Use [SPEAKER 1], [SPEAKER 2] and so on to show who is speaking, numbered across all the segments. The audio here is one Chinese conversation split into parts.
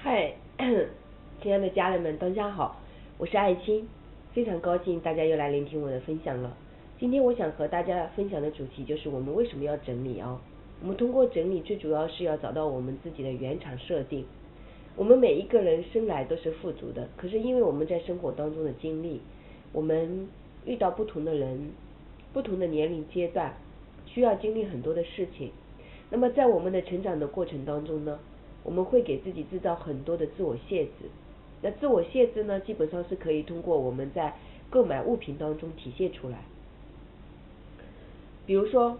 [SPEAKER 1] 嗨，亲爱的家人们，大家好，我是爱青，非常高兴大家又来聆听我的分享了。今天我想和大家分享的主题就是我们为什么要整理啊？我们通过整理，最主要是要找到我们自己的原厂设定。我们每一个人生来都是富足的，可是因为我们在生活当中的经历，我们遇到不同的人，不同的年龄阶段，需要经历很多的事情。那么在我们的成长的过程当中呢，我们会给自己制造很多的自我限制。那自我限制呢，基本上是可以通过我们在购买物品当中体现出来。比如说。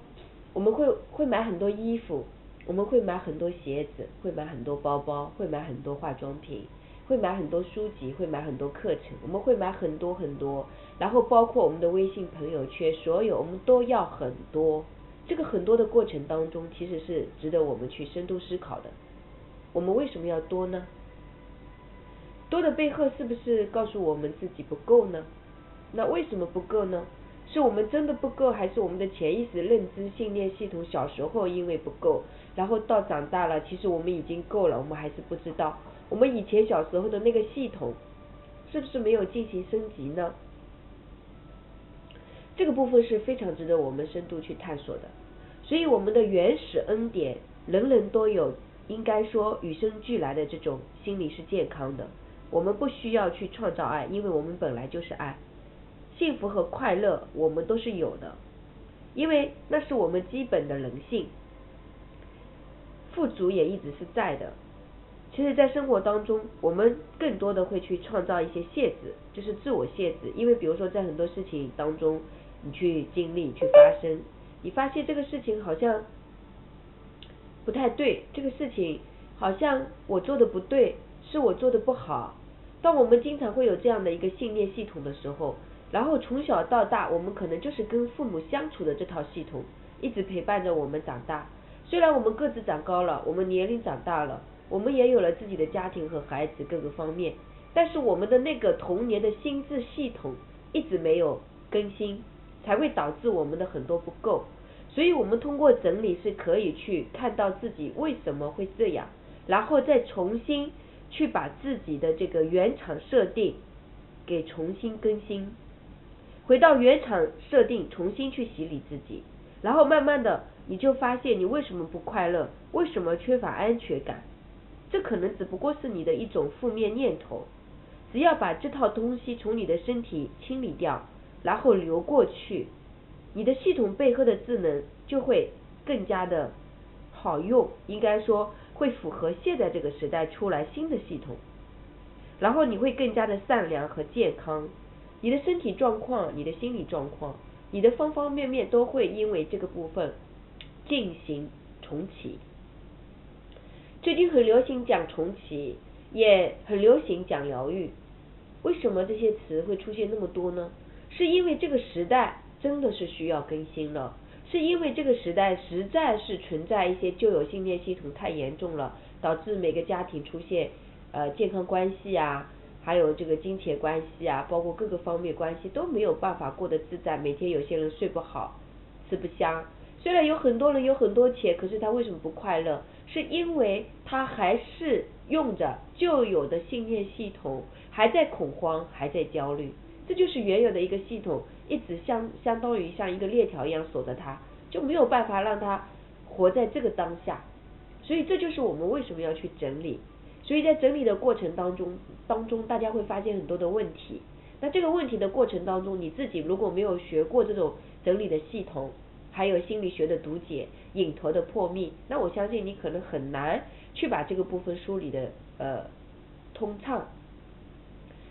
[SPEAKER 1] 我们会会买很多衣服，我们会买很多鞋子，会买很多包包，会买很多化妆品，会买很多书籍，会买很多课程，我们会买很多很多，然后包括我们的微信朋友圈，所有我们都要很多。这个很多的过程当中，其实是值得我们去深度思考的。我们为什么要多呢？多的背后是不是告诉我们自己不够呢？那为什么不够呢？是我们真的不够，还是我们的潜意识认知信念系统小时候因为不够，然后到长大了，其实我们已经够了，我们还是不知道。我们以前小时候的那个系统，是不是没有进行升级呢？这个部分是非常值得我们深度去探索的。所以我们的原始恩典，人人都有，应该说与生俱来的这种心理是健康的。我们不需要去创造爱，因为我们本来就是爱。幸福和快乐，我们都是有的，因为那是我们基本的人性。富足也一直是在的。其实，在生活当中，我们更多的会去创造一些限制，就是自我限制。因为，比如说，在很多事情当中，你去经历、去发生，你发现这个事情好像不太对，这个事情好像我做的不对，是我做的不好。当我们经常会有这样的一个信念系统的时候，然后从小到大，我们可能就是跟父母相处的这套系统，一直陪伴着我们长大。虽然我们个子长高了，我们年龄长大了，我们也有了自己的家庭和孩子各个方面，但是我们的那个童年的心智系统一直没有更新，才会导致我们的很多不够。所以，我们通过整理是可以去看到自己为什么会这样，然后再重新去把自己的这个原厂设定给重新更新。回到原厂设定，重新去洗礼自己，然后慢慢的，你就发现你为什么不快乐，为什么缺乏安全感，这可能只不过是你的一种负面念头。只要把这套东西从你的身体清理掉，然后流过去，你的系统背后的智能就会更加的好用，应该说会符合现在这个时代出来新的系统，然后你会更加的善良和健康。你的身体状况、你的心理状况、你的方方面面都会因为这个部分进行重启。最近很流行讲重启，也很流行讲疗愈。为什么这些词会出现那么多呢？是因为这个时代真的是需要更新了，是因为这个时代实在是存在一些旧有信念系统太严重了，导致每个家庭出现呃健康关系啊。还有这个金钱关系啊，包括各个方面关系都没有办法过得自在，每天有些人睡不好，吃不香。虽然有很多人有很多钱，可是他为什么不快乐？是因为他还是用着旧有的信念系统，还在恐慌，还在焦虑。这就是原有的一个系统，一直相相当于像一个链条一样锁着他，就没有办法让他活在这个当下。所以这就是我们为什么要去整理。所以在整理的过程当中，当中大家会发现很多的问题。那这个问题的过程当中，你自己如果没有学过这种整理的系统，还有心理学的读解、引头的破密，那我相信你可能很难去把这个部分梳理的呃通畅。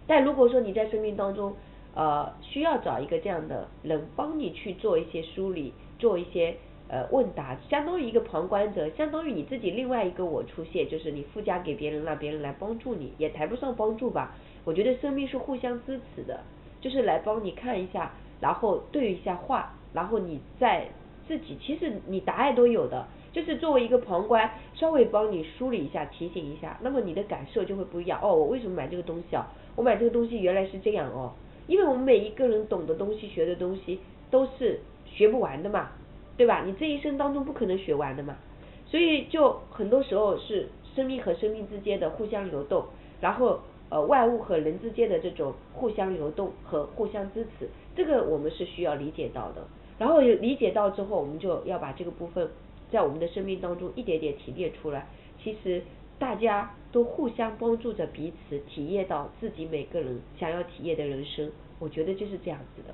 [SPEAKER 1] 但如果说你在生命当中呃需要找一个这样的人帮你去做一些梳理，做一些。呃，问答相当于一个旁观者，相当于你自己另外一个我出现，就是你附加给别人，让别人来帮助你，也谈不上帮助吧。我觉得生命是互相支持的，就是来帮你看一下，然后对一下话，然后你再自己，其实你答案都有的，就是作为一个旁观，稍微帮你梳理一下，提醒一下，那么你的感受就会不一样。哦，我为什么买这个东西啊？我买这个东西原来是这样哦，因为我们每一个人懂的东西、学的东西都是学不完的嘛。对吧？你这一生当中不可能学完的嘛，所以就很多时候是生命和生命之间的互相流动，然后呃外物和人之间的这种互相流动和互相支持，这个我们是需要理解到的。然后有理解到之后，我们就要把这个部分在我们的生命当中一点点提炼出来。其实大家都互相帮助着彼此，体验到自己每个人想要体验的人生。我觉得就是这样子的。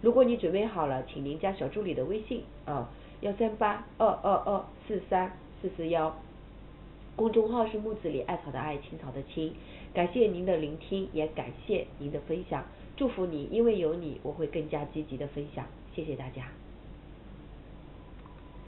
[SPEAKER 1] 如果你准备好了，请您加小助理的微信啊，幺三八二二二四三四四幺。公众号是木子里艾草的艾，青草的青。感谢您的聆听，也感谢您的分享。祝福你，因为有你，我会更加积极的分享。谢谢大家。